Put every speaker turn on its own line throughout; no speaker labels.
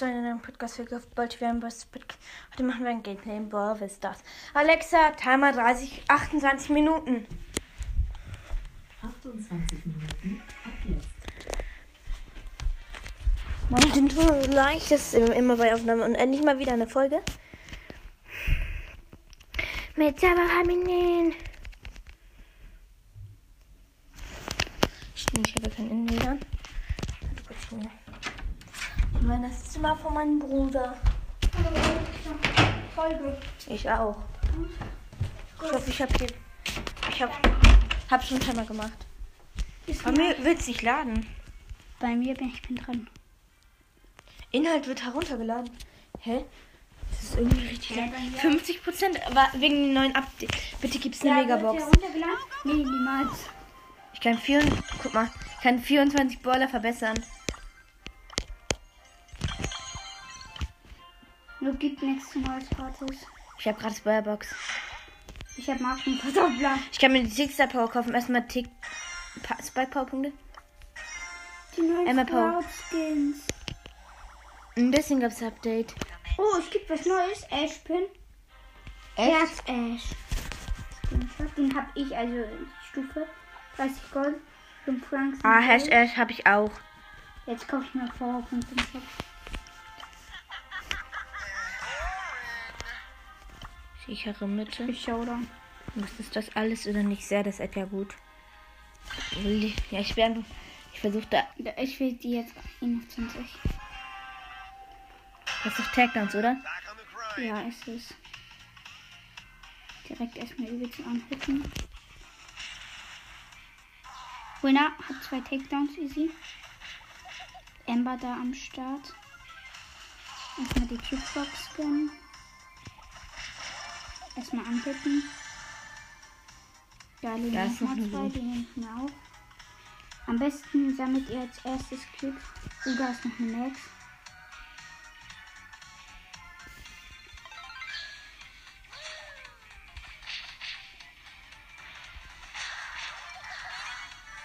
zu einer neuen Podcast-Folge auf Bald werden. Heute machen wir ein Gameplay in Brawl Stars. Alexa, Timer 30, 28 Minuten.
28 Minuten ab jetzt.
Mann, den tut mir leicht, das ist immer bei Aufnahme und endlich mal wieder eine Folge. Mit Sabberhaminen. Stimmt, ich habe kein Ende mehr. Warte kurz meine, das Zimmer von meinem Bruder.
Folge.
Ich auch. Ich hoffe, ich habe hier. Ich habe hab schon Timer gemacht. Bei mir wird es nicht laden.
Bei mir bin ich bin dran.
Inhalt wird heruntergeladen. Hä? Das ist irgendwie richtig
Ja,
lang.
dann ja.
50 Prozent, wegen den neuen Update. Bitte gib's eine Megabox.
runtergeladen? Nee, niemals.
Ich kann, vier, guck mal, ich kann 24 Brawler verbessern.
Nur gibt nichts neues gratis.
Ich habe gerade Spoilerbox.
Ich hab Marken Kartoffler.
Ich kann mir die Six Power kaufen. Erstmal Tick. Pa Spike Power Punkte.
Die neuen
Emma Power.
Skins.
Ein bisschen gab's Update.
Oh, es gibt was Neues. Ash Pin. Herz Ash. Den hab ich, also Stufe 30 Gold. 5 Franken.
Ah, Hash Ash habe ich auch.
Jetzt kaufe ich mir Powerpunkte im Shop.
Sichere Mitte.
Ich Showdown.
Was ist das alles oder nicht sehr? Das ist ja gut. Ja, ich werde. Ich versuche da.
Ich will die jetzt 21.
Das ist doch Takedowns, oder?
Ja, ist es. Direkt erstmal übelst anhütten. Winner hat zwei Takedowns, easy. Ember da am Start. Erstmal die Cubebox scannen. Erstmal anhütten. Da liegen
Da ist
noch
ein
zwei, die nehme ich mir auf. Am besten sammelt ihr als erstes Cubes. Oh, da ist noch eine Max.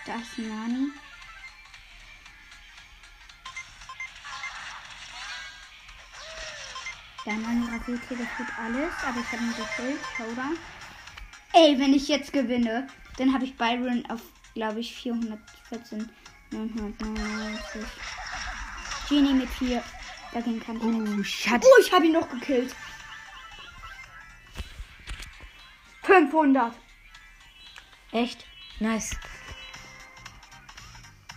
Da ist ein Nani. Der Nani rasiert hier gefühlt alles, aber ich habe ihn gekillt. Showdown. Ey, wenn ich jetzt gewinne, dann habe ich Byron auf, glaube ich, 414, 999. Genie mit 4. Dagegen kann ich.
Oh, Schatz.
Oh, ich habe ihn noch gekillt. 500.
Echt? Nice.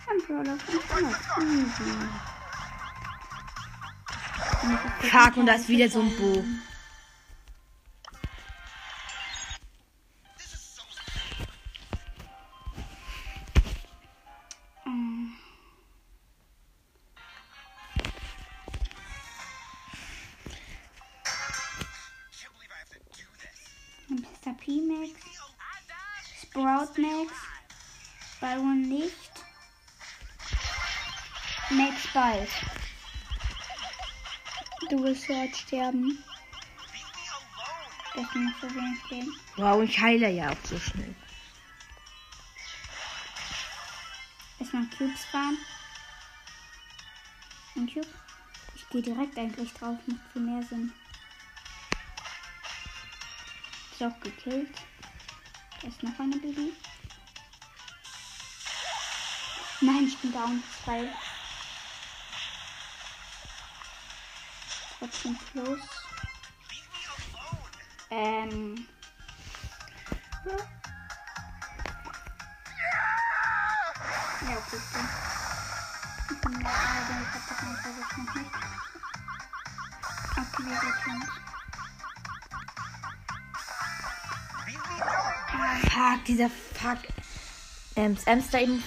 Ein Brawler 500.
Fuck, und da ist wieder so ein Bo.
Mr. Max, Sprout Max, Byron nicht, Max bald. Du wirst heute sterben. Das ist noch so wenig Leben.
Wow, ich heile ja auch so schnell.
Erstmal Cubes fahren. Ein Cube. Ich gehe direkt eigentlich drauf, macht viel mehr Sinn. Ist auch gekillt. Da ist noch eine Baby. Nein, ich bin down. Zwei. Trotzdem plus. Ähm. Ja, okay. okay. Ja, aber ich hab das nicht versucht nicht. Okay, wir sind.
Fuck, dieser Fuck. Ähm, Amster eben.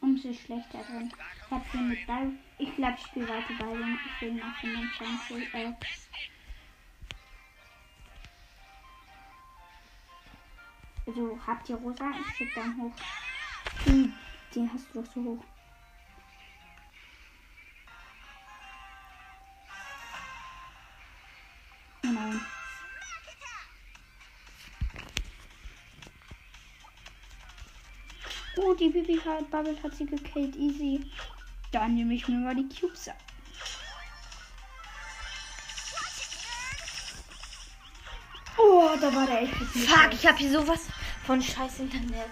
Umso schlechter drin. Ich hab hier mit Ball. Ich glaube, ich spiele weiter Ball. Ich will noch von den Chance. Äh, also, habt ihr rosa? Ich schick dann hoch. Hm, den hast du doch so hoch. Oh, die Bibi hat Bubble hat sie gekillt. Easy. Dann nehme ich mir mal die Cubes ab. Oh, da war der echt.
Fuck, ich habe hier sowas von scheiß Internet.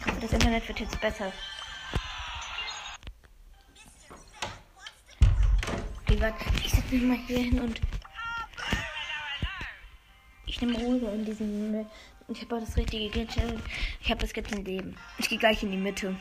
Ich hoffe, das Internet wird jetzt besser. Okay, warte, ich setze mich mal hier hin und ich nehme Ruhe in diesem. Ich habe das richtige Gadget. Ich habe das jetzt im Leben. Ich gehe gleich in die Mitte.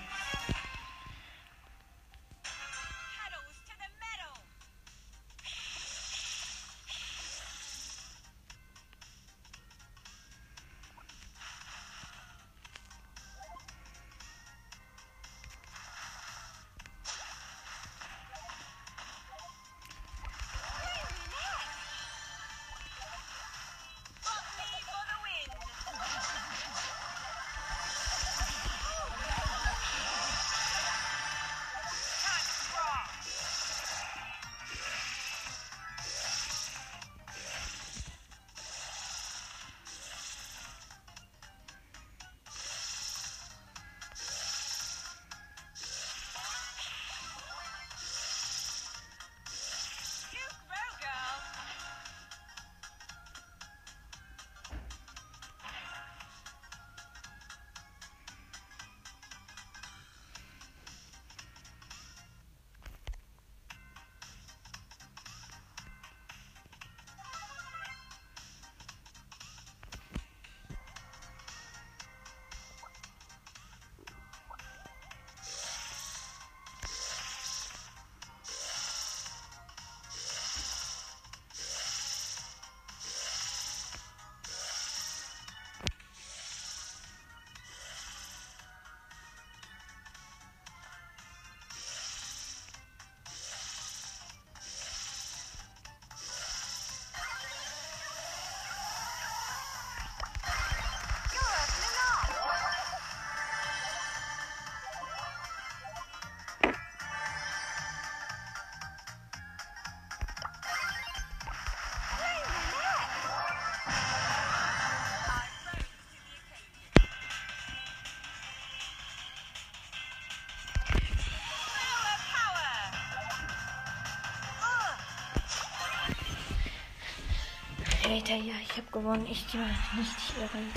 Alter, ja, ich habe gewonnen. Ich gehe mal nicht irren.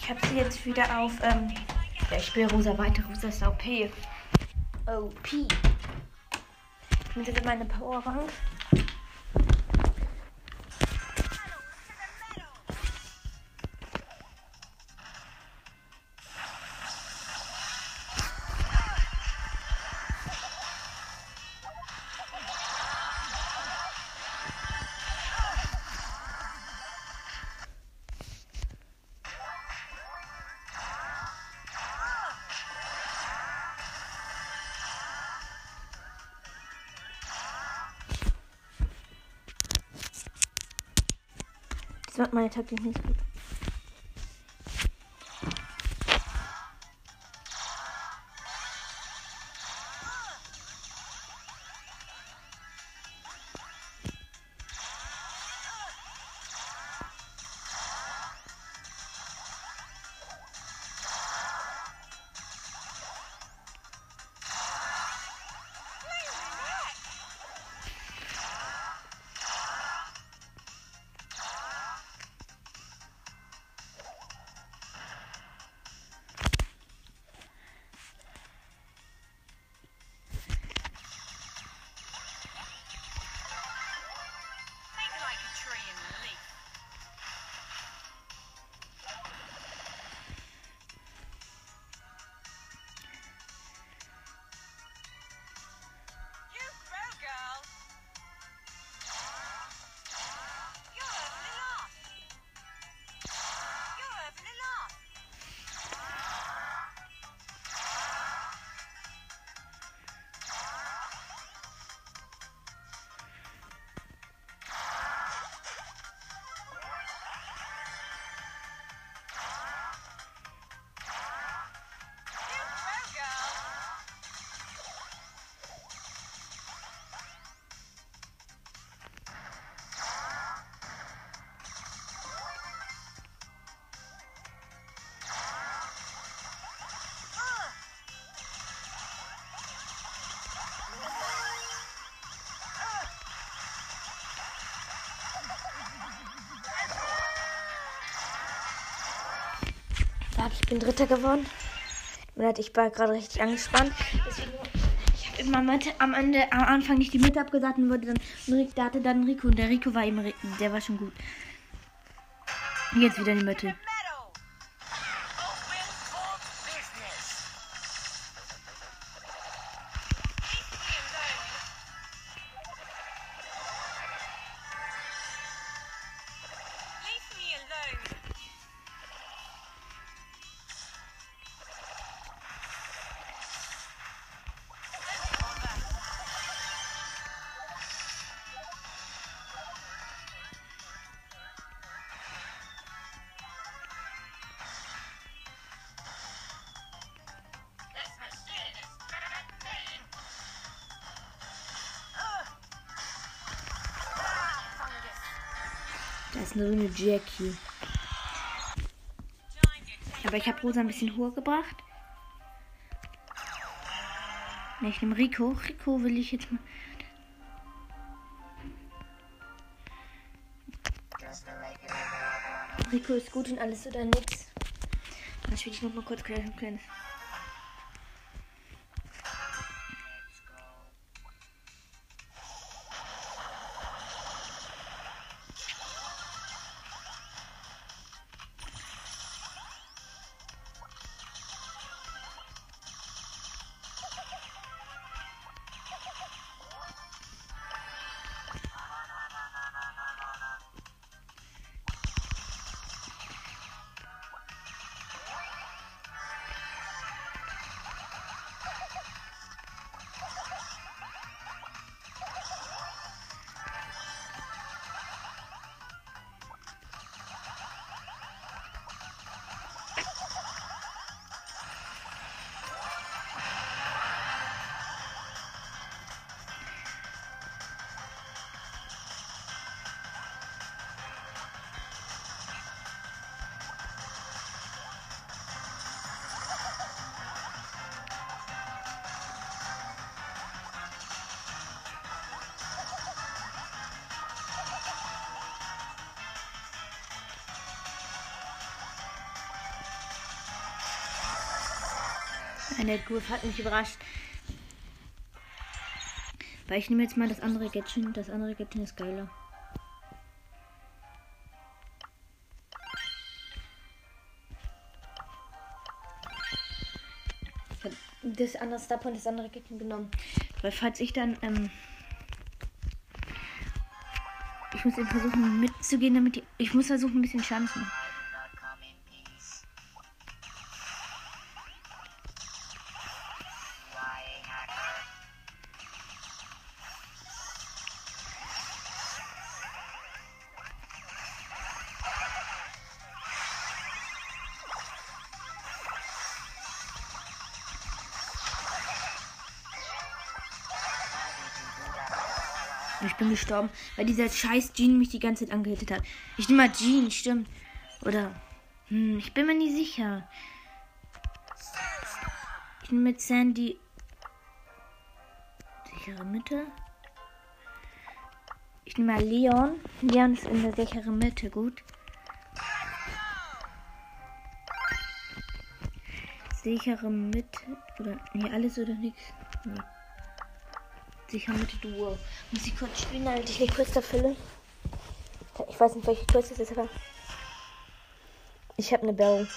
Ich habe sie jetzt wieder auf. Ähm, ja, ich spiele Rosa weiter. Rosa ist OP. OP. Mit ist meine Powerbank. Meine Taktik nicht gut. Ich bin Dritter geworden. Ich war gerade richtig angespannt. Ich habe immer Mitte, am Ende, am Anfang nicht die Mitte abgesagt und wurde dann, da hatte dann Rico und der Rico war immer, der war schon gut. Jetzt wieder in die Mitte. Ist nur Jackie. Aber ich habe Rosa ein bisschen hoch gebracht. Ne, ich nehme Rico. Rico will ich jetzt mal. Rico ist gut und alles oder nichts. Dann spiele ich noch mal kurz Clash of Der Griff hat mich überrascht. Weil ich nehme jetzt mal das andere Gadget. Das andere Gadget ist geiler. Das andere Star und das andere Gadget genommen. Weil falls ich dann, ähm, ich muss eben versuchen mitzugehen, damit die, ich muss versuchen ein bisschen Schaden. Ich bin gestorben, weil dieser scheiß Jean mich die ganze Zeit angehittet hat. Ich nehme mal Jean, stimmt. Oder, hm, ich bin mir nicht sicher. Ich nehme mit Sandy. Sichere Mitte. Ich nehme mal Leon. Leon ist in der sicheren Mitte, gut. Sichere Mitte. Oder, nee, alles oder nichts. Nee. Sichere Mitte Duo. Muss ich kurz spielen, damit ich nicht kurz da fülle? Ich weiß nicht, welche Quest es ist, aber. Ich habe eine Bell.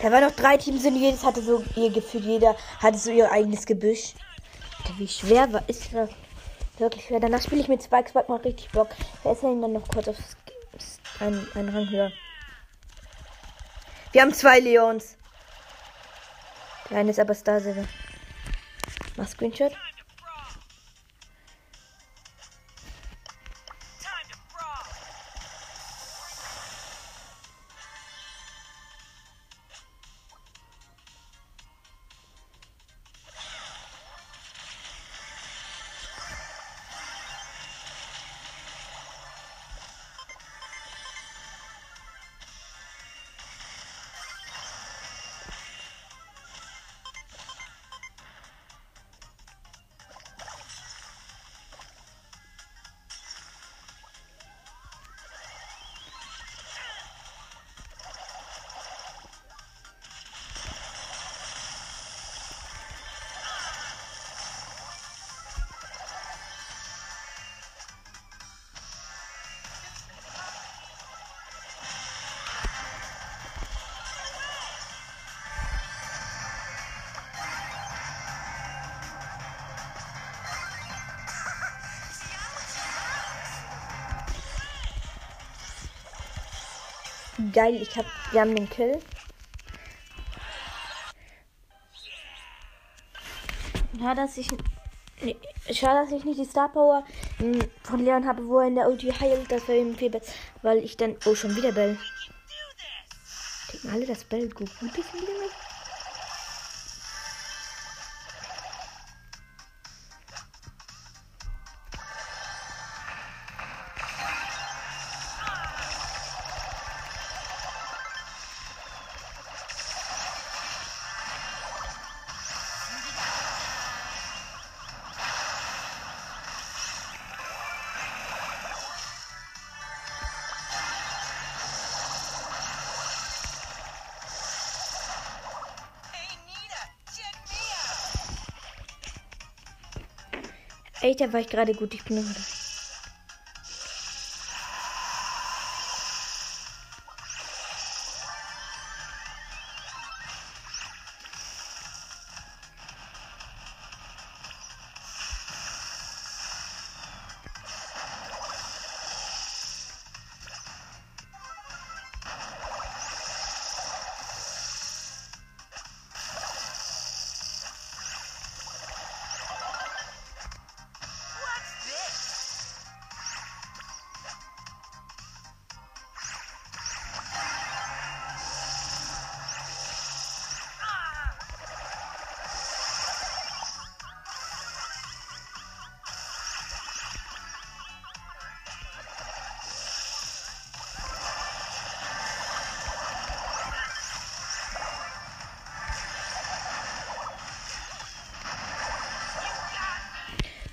Da waren noch drei Teams und jedes hatte so ihr Gefühl, jeder hatte so ihr eigenes Gebüsch. Wie schwer war ist das? Wirklich schwer. Danach spiele ich mit Spike. Spike macht richtig Bock. Wer ist denn dann noch kurz auf einen, einen Rang höher? Wir haben zwei Leons. Der eine ist aber Star Silver. Mach Screenshot. Geil, ich hab. Wir haben den Kill. Schade, dass ich. Nee, schade, dass ich nicht die Star Power mm, von Leon habe, wo er in der Ulti heilt. Das wäre ihm viel besser. Weil ich dann. Oh, schon wieder Bell. Denken alle, dass Bell gut gut ist Ey, da war ich gerade gut. Ich bin noch.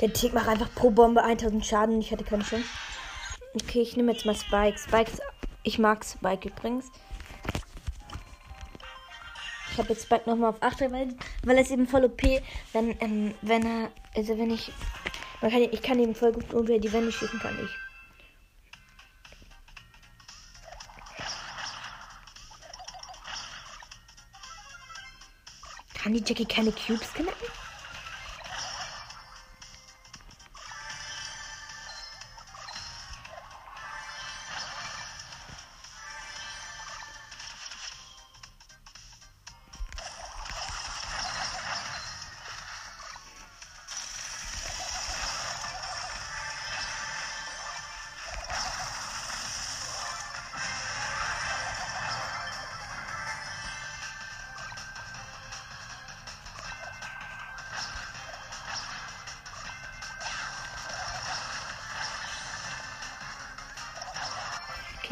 Der Tick macht einfach pro Bombe 1000 Schaden. Ich hatte keine Chance. Okay, ich nehme jetzt mal Spike. Spike, ist- ich mag Spike übrigens. Ich habe jetzt Spike nochmal auf 8, weil, weil er ist eben voll OP. Dann, ähm, wenn er, also wenn ich, man kann, ich kann eben voll gut unter die Wände schießen, kann ich. Kann die Jackie keine Cubes knacken?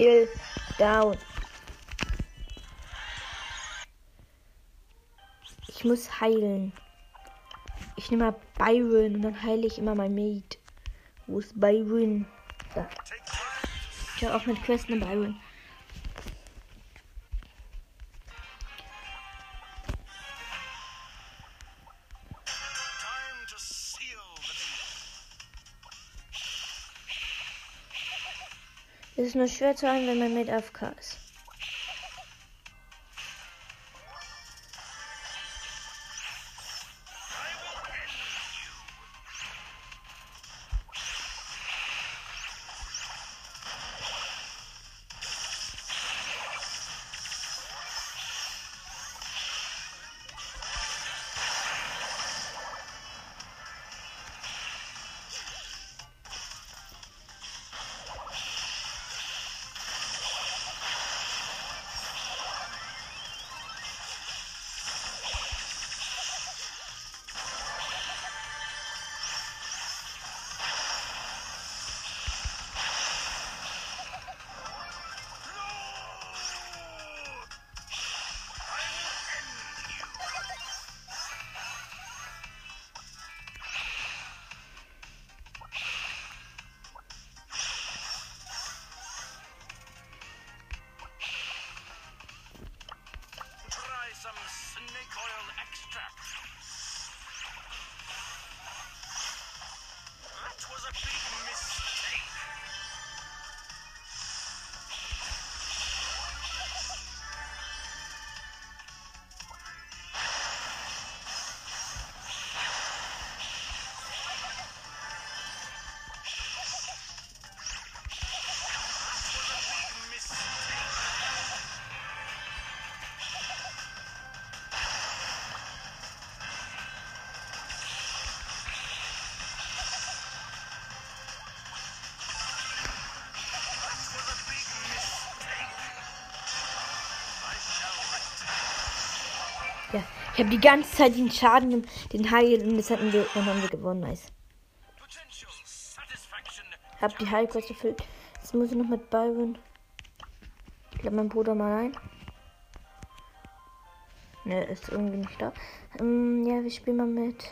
Kill down. Ich muss heilen. Ich nehme mal Byron und dann heile ich immer mein Mate. Wo ist Byron? Da. Ich habe auch mit Quest eine Byron. Ist nur schwer zu heilen, wenn man mit AFK ist. Ja, ich habe die ganze Zeit den Schaden, den Heil und das hatten wir, dann haben wir gewonnen. Nice. Hab die Heilquest erfüllt. Jetzt muss ich noch mit Byron. Ich lade meinen Bruder mal ein. Ne, ist irgendwie nicht da. Ähm, ja, wir spielen mal mit.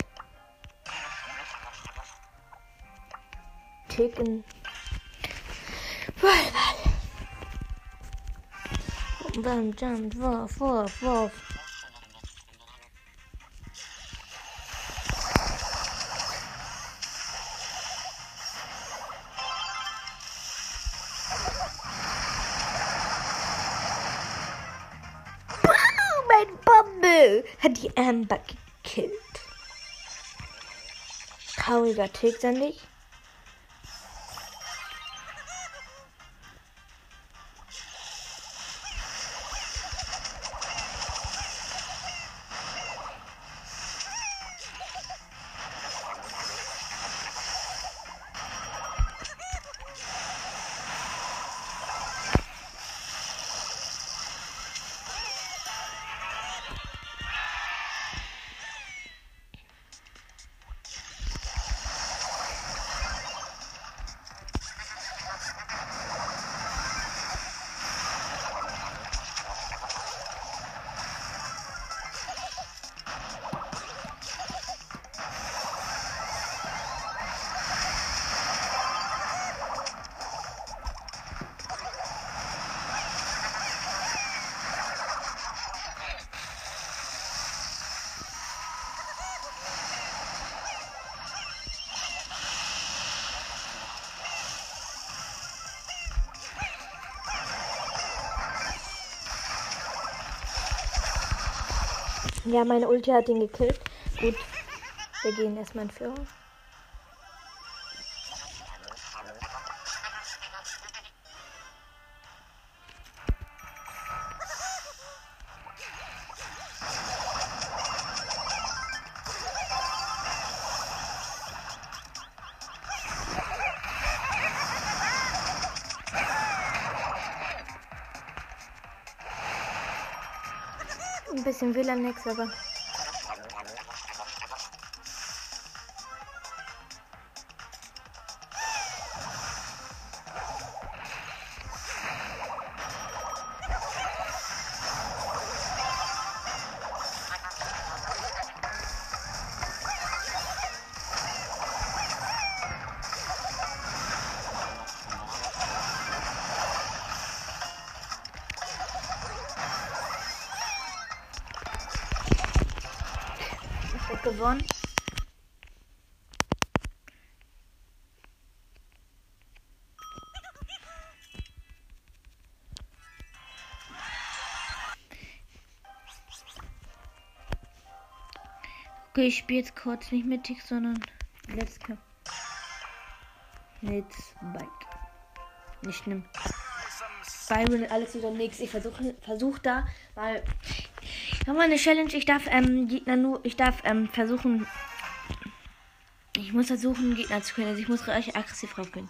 Ticken. Bam, jump, Wurf, Wurf, Wurf. Amber gekillt. Trauriger Tick, sag ich. Ja, meine Ulti hat ihn gekillt. Gut, wir gehen erstmal in Führung. Ein bisschen WLAN nix, aber. Gewonnen. Okay, ich spiele jetzt kurz nicht mit Tick, sondern Let's Go. Mit Bike. Nicht schlimm. Byron alles wieder nix. Ich versuche versuch da, weil Nochmal eine Challenge. Ich darf ähm, Gegner nur. Ich darf ähm, versuchen. Ich muss versuchen, Gegner zu können. Also ich muss recht aggressiv raufgehen.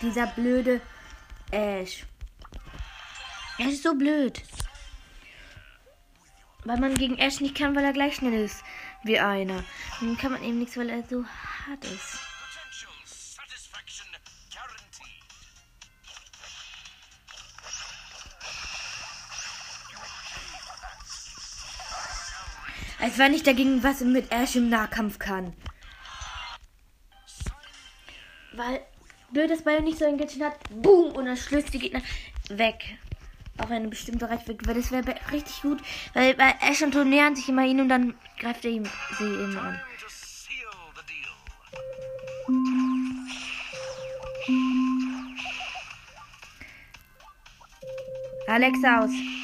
Dieser blöde Ash. Er ist so blöd. Weil man gegen Ash nicht kann, weil er gleich schnell ist wie einer. Dann kann man eben nichts, weil er so hart ist. Als wenn ich dagegen was mit Ash im Nahkampf kann. Weil blöd, dass Bayo nicht so ein Gadget hat. Boom! Und dann schlüsst die Gegner weg. Auf eine bestimmte Reichweite. Weil das wäre richtig gut. Weil bei Ash und Thor nähern sich immer ihn und dann greift er ihm, sie immer an. Alex aus.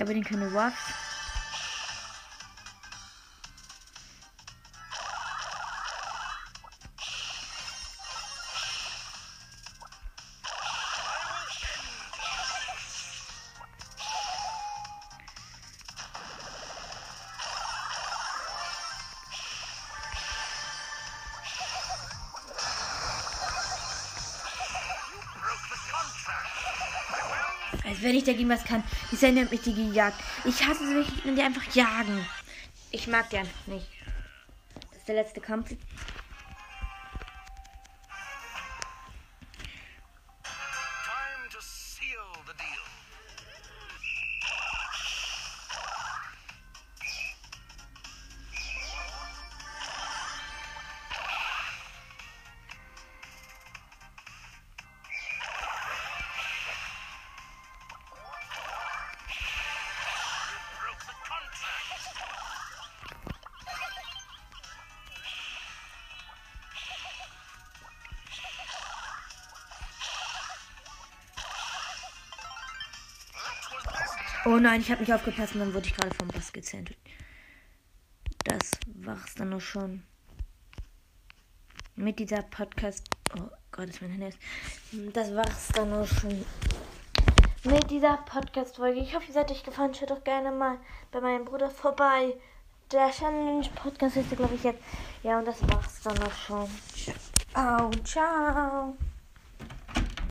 Ich habe den keine Waffs. Wenn ich dagegen was kann. Die Sandy hat mich die gejagt. Ich hasse wirklich, wenn die einfach jagen. Ich mag die einfach nicht. Das ist der letzte Kampf.
Time to seal the deal.
Oh nein, ich habe nicht aufgepasst und dann wurde ich gerade vom Boss gezählt. Das war's dann noch schon. Mit dieser Podcast. Oh Gott, ist mein Handy. Das war's dann noch schon. Mit dieser Podcast-Folge. Ich hoffe, ihr seid euch gefallen. Schaut doch gerne mal bei meinem Bruder vorbei. Der Challenge Podcast ist, glaube ich, jetzt. Ja, und das war's dann noch schon. Ciao, ciao.